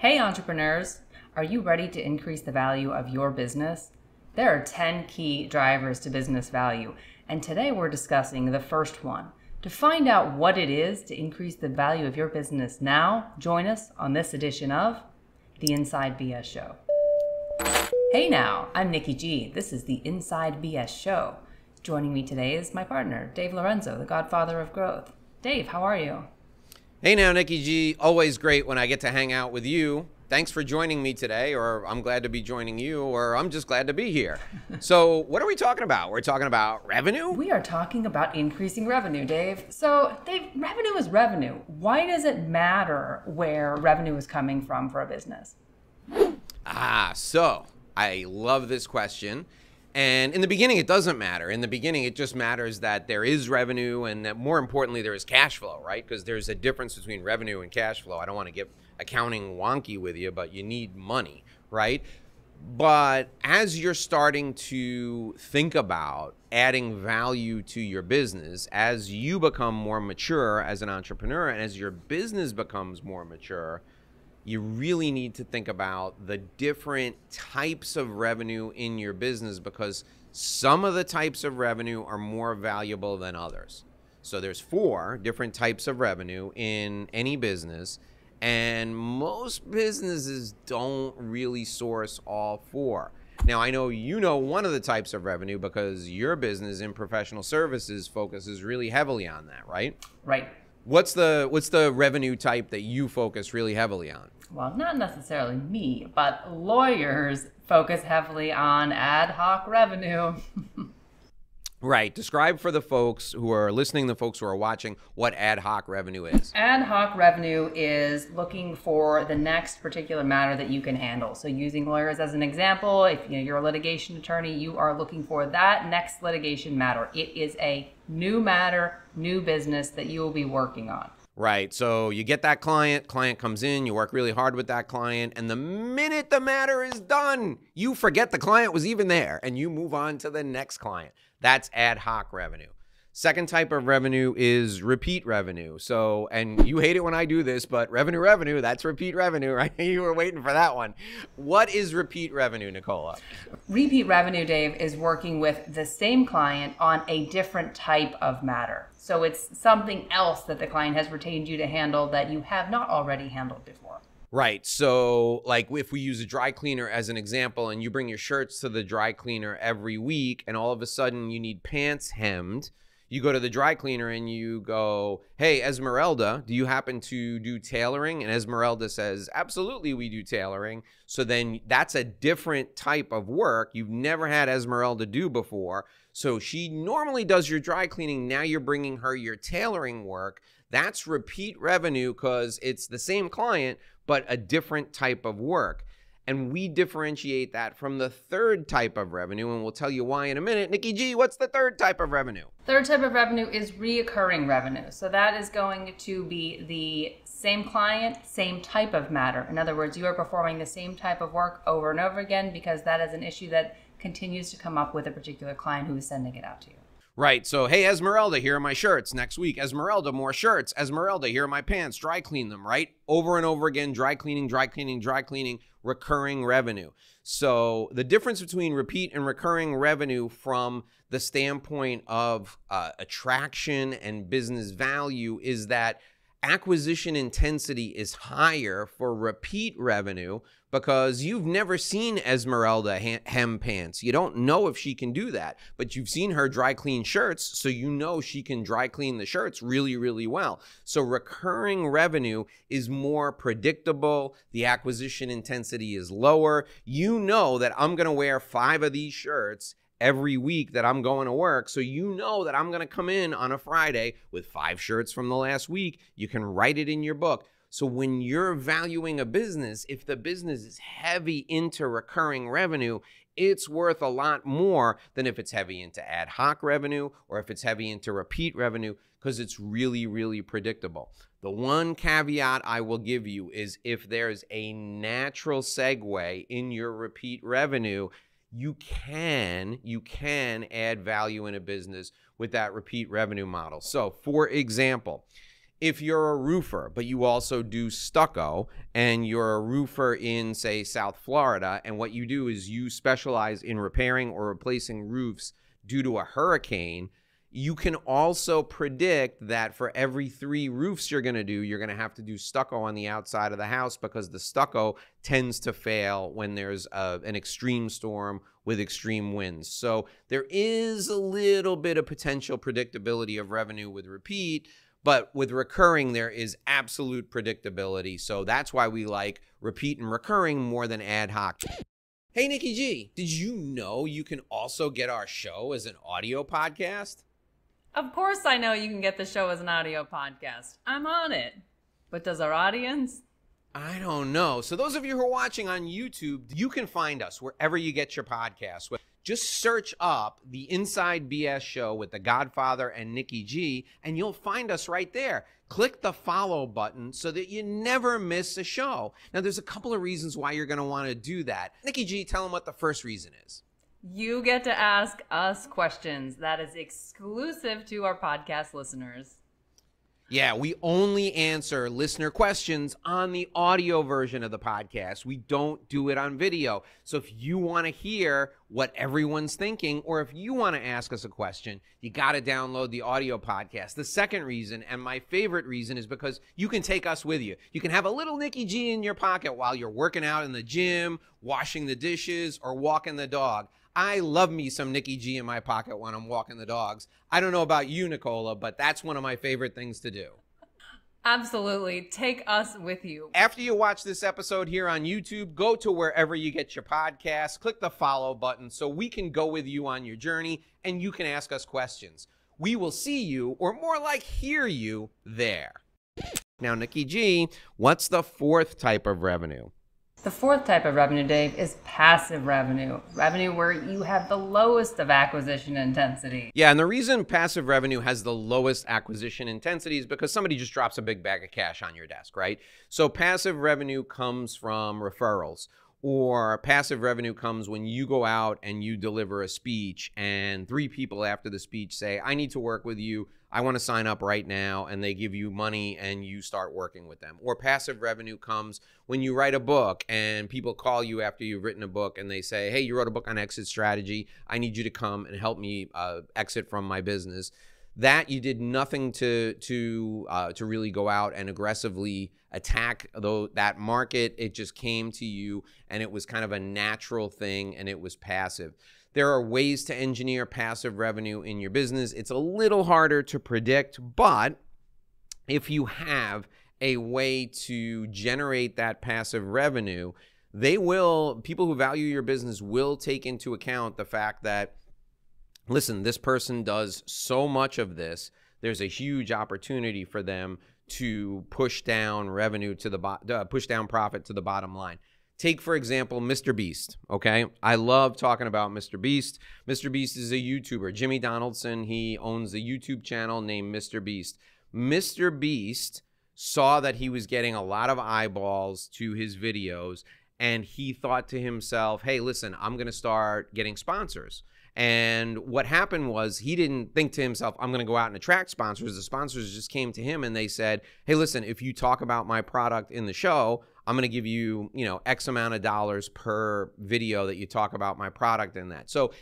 Hey, entrepreneurs! Are you ready to increase the value of your business? There are 10 key drivers to business value, and today we're discussing the first one. To find out what it is to increase the value of your business now, join us on this edition of The Inside BS Show. Hey now, I'm Nikki G. This is The Inside BS Show. Joining me today is my partner, Dave Lorenzo, the godfather of growth. Dave, how are you? Hey now, Nikki G. Always great when I get to hang out with you. Thanks for joining me today, or I'm glad to be joining you, or I'm just glad to be here. so, what are we talking about? We're talking about revenue? We are talking about increasing revenue, Dave. So, Dave, revenue is revenue. Why does it matter where revenue is coming from for a business? Ah, so I love this question. And in the beginning, it doesn't matter. In the beginning, it just matters that there is revenue and that more importantly, there is cash flow, right? Because there's a difference between revenue and cash flow. I don't want to get accounting wonky with you, but you need money, right? But as you're starting to think about adding value to your business, as you become more mature as an entrepreneur and as your business becomes more mature, you really need to think about the different types of revenue in your business because some of the types of revenue are more valuable than others. So there's four different types of revenue in any business and most businesses don't really source all four. Now, I know you know one of the types of revenue because your business in professional services focuses really heavily on that, right? Right. What's the what's the revenue type that you focus really heavily on? well, not necessarily me, but lawyers focus heavily on ad hoc revenue. Right. Describe for the folks who are listening, the folks who are watching, what ad hoc revenue is. Ad hoc revenue is looking for the next particular matter that you can handle. So, using lawyers as an example, if you know, you're a litigation attorney, you are looking for that next litigation matter. It is a new matter, new business that you will be working on. Right. So you get that client, client comes in, you work really hard with that client, and the minute the matter is done, you forget the client was even there and you move on to the next client. That's ad hoc revenue. Second type of revenue is repeat revenue. So, and you hate it when I do this, but revenue, revenue, that's repeat revenue, right? you were waiting for that one. What is repeat revenue, Nicola? Repeat revenue, Dave, is working with the same client on a different type of matter. So it's something else that the client has retained you to handle that you have not already handled before. Right. So, like, if we use a dry cleaner as an example, and you bring your shirts to the dry cleaner every week, and all of a sudden you need pants hemmed you go to the dry cleaner and you go, Hey, Esmeralda, do you happen to do tailoring? And Esmeralda says, Absolutely, we do tailoring. So then that's a different type of work you've never had Esmeralda do before. So she normally does your dry cleaning. Now you're bringing her your tailoring work. That's repeat revenue because it's the same client, but a different type of work. And we differentiate that from the third type of revenue, and we'll tell you why in a minute. Nikki G, what's the third type of revenue? Third type of revenue is reoccurring revenue. So that is going to be the same client, same type of matter. In other words, you are performing the same type of work over and over again because that is an issue that continues to come up with a particular client who is sending it out to you. Right. So, hey, Esmeralda, here are my shirts. Next week, Esmeralda, more shirts. Esmeralda, here are my pants. Dry clean them, right? Over and over again, dry cleaning, dry cleaning, dry cleaning, recurring revenue. So, the difference between repeat and recurring revenue from the standpoint of uh, attraction and business value is that acquisition intensity is higher for repeat revenue because you've never seen Esmeralda hem pants. You don't know if she can do that, but you've seen her dry clean shirts, so you know she can dry clean the shirts really, really well. So recurring revenue is more predictable. The acquisition intensity is lower. You know that I'm going to wear five of these shirts every week that I'm going to work. So you know that I'm going to come in on a Friday with five shirts from the last week. You can write it in your book. So when you're valuing a business, if the business is heavy into recurring revenue, it's worth a lot more than if it's heavy into ad hoc revenue or if it's heavy into repeat revenue because it's really, really predictable. The one caveat I will give you is if there's a natural segue in your repeat revenue, you can you can add value in a business with that repeat revenue model. So, for example, if you're a roofer, but you also do stucco and you're a roofer in, say, South Florida, and what you do is you specialize in repairing or replacing roofs due to a hurricane, you can also predict that for every three roofs you're going to do, you're going to have to do stucco on the outside of the house because the stucco tends to fail when there's a, an extreme storm with extreme winds. So there is a little bit of potential predictability of revenue with repeat, but with recurring, there is absolute predictability. So that's why we like repeat and recurring more than ad hoc. Hey, Nikki G, did you know you can also get our show as an audio podcast? Of course, I know you can get the show as an audio podcast. I'm on it. But does our audience? I don't know. So, those of you who are watching on YouTube, you can find us wherever you get your podcasts. Just search up the Inside BS show with the Godfather and Nikki G, and you'll find us right there. Click the follow button so that you never miss a show. Now, there's a couple of reasons why you're going to want to do that. Nikki G, tell them what the first reason is. You get to ask us questions that is exclusive to our podcast listeners. Yeah, we only answer listener questions on the audio version of the podcast. We don't do it on video. So if you want to hear what everyone's thinking, or if you want to ask us a question, you got to download the audio podcast. The second reason, and my favorite reason, is because you can take us with you. You can have a little Nikki G in your pocket while you're working out in the gym, washing the dishes, or walking the dog. I love me some Nikki G in my pocket when I'm walking the dogs. I don't know about you, Nicola, but that's one of my favorite things to do. Absolutely. Take us with you. After you watch this episode here on YouTube, go to wherever you get your podcast, click the follow button so we can go with you on your journey and you can ask us questions. We will see you, or more like hear you, there. Now, Nikki G, what's the fourth type of revenue? The fourth type of revenue, Dave, is passive revenue. Revenue where you have the lowest of acquisition intensity. Yeah, and the reason passive revenue has the lowest acquisition intensity is because somebody just drops a big bag of cash on your desk, right? So passive revenue comes from referrals or passive revenue comes when you go out and you deliver a speech and three people after the speech say i need to work with you. I want to sign up right now and they give you money and you start working with them. Or passive revenue comes when you write a book and people call you after you've written a book and they say hey you wrote a book on exit strategy. I need you to come and help me uh, exit from my business that you did nothing to to uh, to really go out and aggressively attack though that market. It just came to you and it was kind of a natural thing and it was passive. There are ways to engineer passive revenue in your business. It's a little harder to predict but if you have a way to generate that passive revenue they will people who value your business will take into account the fact that listen, this person does so much of this. There's a huge opportunity for them to push down revenue to the uh, push down profit to the bottom line. Take for example Mr. Beast, okay? I love talking about Mr. Beast. Mr. Beast is a YouTuber. Jimmy Donaldson, he owns a YouTube channel named Mr. Beast. Mr. Beast saw that he was getting a lot of eyeballs to his videos and he thought to himself, "Hey, listen, I'm going to start getting sponsors." And what happened was he didn't think to himself, I'm going to go out and attract sponsors. The sponsors just came to him and they said, Hey, listen, if you talk about my product in the show, I'm going to give you, you know, X amount of dollars per video that you talk about my product in that. So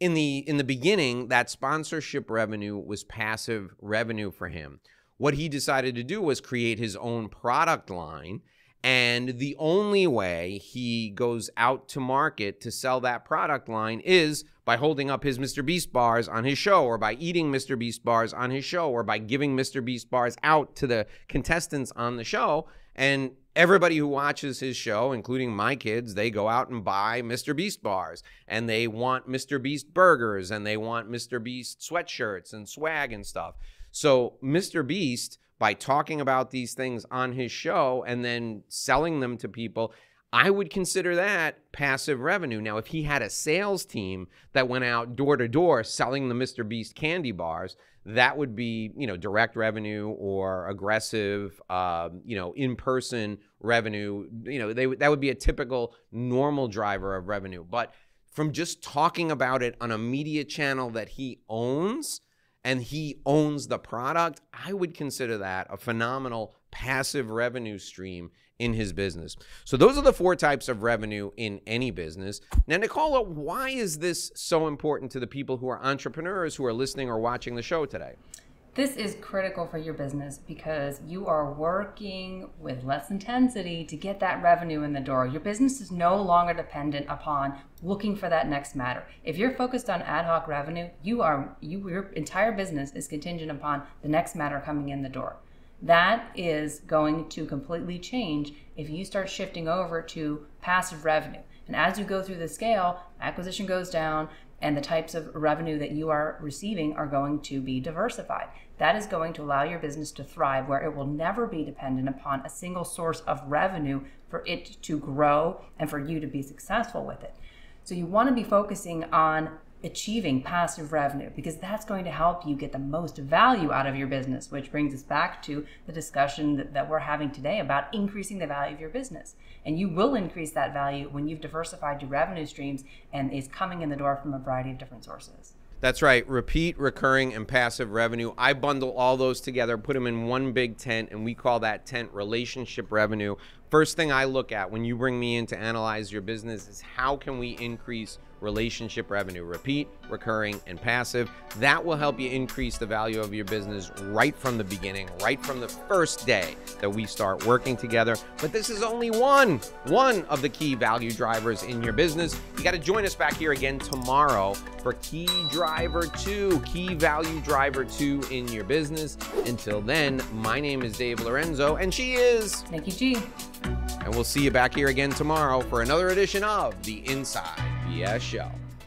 in the in the beginning, that sponsorship revenue was passive revenue for him. What he decided to do was create his own product line and the only way he goes out to market to sell that product line is by holding up his Mr. Beast bars on his show, or by eating Mr. Beast bars on his show, or by giving Mr. Beast bars out to the contestants on the show. And everybody who watches his show, including my kids, they go out and buy Mr. Beast bars and they want Mr. Beast burgers and they want Mr. Beast sweatshirts and swag and stuff. So, Mr. Beast by talking about these things on his show and then selling them to people. I would consider that passive revenue. Now, if he had a sales team that went out door to door selling the Mr. Beast candy bars, that would be, you know, direct revenue or aggressive, uh, you know, in-person revenue. You know, they that would be a typical normal driver of revenue. But from just talking about it on a media channel that he owns, and he owns the product, I would consider that a phenomenal passive revenue stream in his business. So those are the four types of revenue in any business. Now, Nicola, why is this so important to the people who are entrepreneurs who are listening or watching the show today? This is critical for your business because you are working with less intensity to get that revenue in the door. Your business is no longer dependent upon looking for that next matter. If you're focused on ad hoc revenue, you are you your entire business is contingent upon the next matter coming in the door. That is going to completely change if you start shifting over to passive revenue. And as you go through the scale, acquisition goes down, and the types of revenue that you are receiving are going to be diversified. That is going to allow your business to thrive where it will never be dependent upon a single source of revenue for it to grow and for you to be successful with it. So you want to be focusing on achieving passive revenue because that's going to help you get the most value out of your business, which brings us back to the discussion that, that, we're having today about increasing the value of your business. And you will increase that value when you've diversified your revenue streams and is coming in the door from a variety of different sources. That's right. Repeat, recurring, and passive revenue. I bundle all those together, put them in one big tent, and we call that tent relationship revenue. First thing I look at when you bring me in to analyze your business is how can we increase relationship revenue, repeat, recurring, and passive. That will help you increase the value of your business right from the beginning, right from the first day that we start working together. But this is only one, one of the key value drivers in your business. You got to join us back here again tomorrow for Key Driver 2, Key Value Driver 2 in your business. Until then, my name is Dave Lorenzo, and she is Nikki G. And we'll see you back here again tomorrow for another edition of the Inside Show.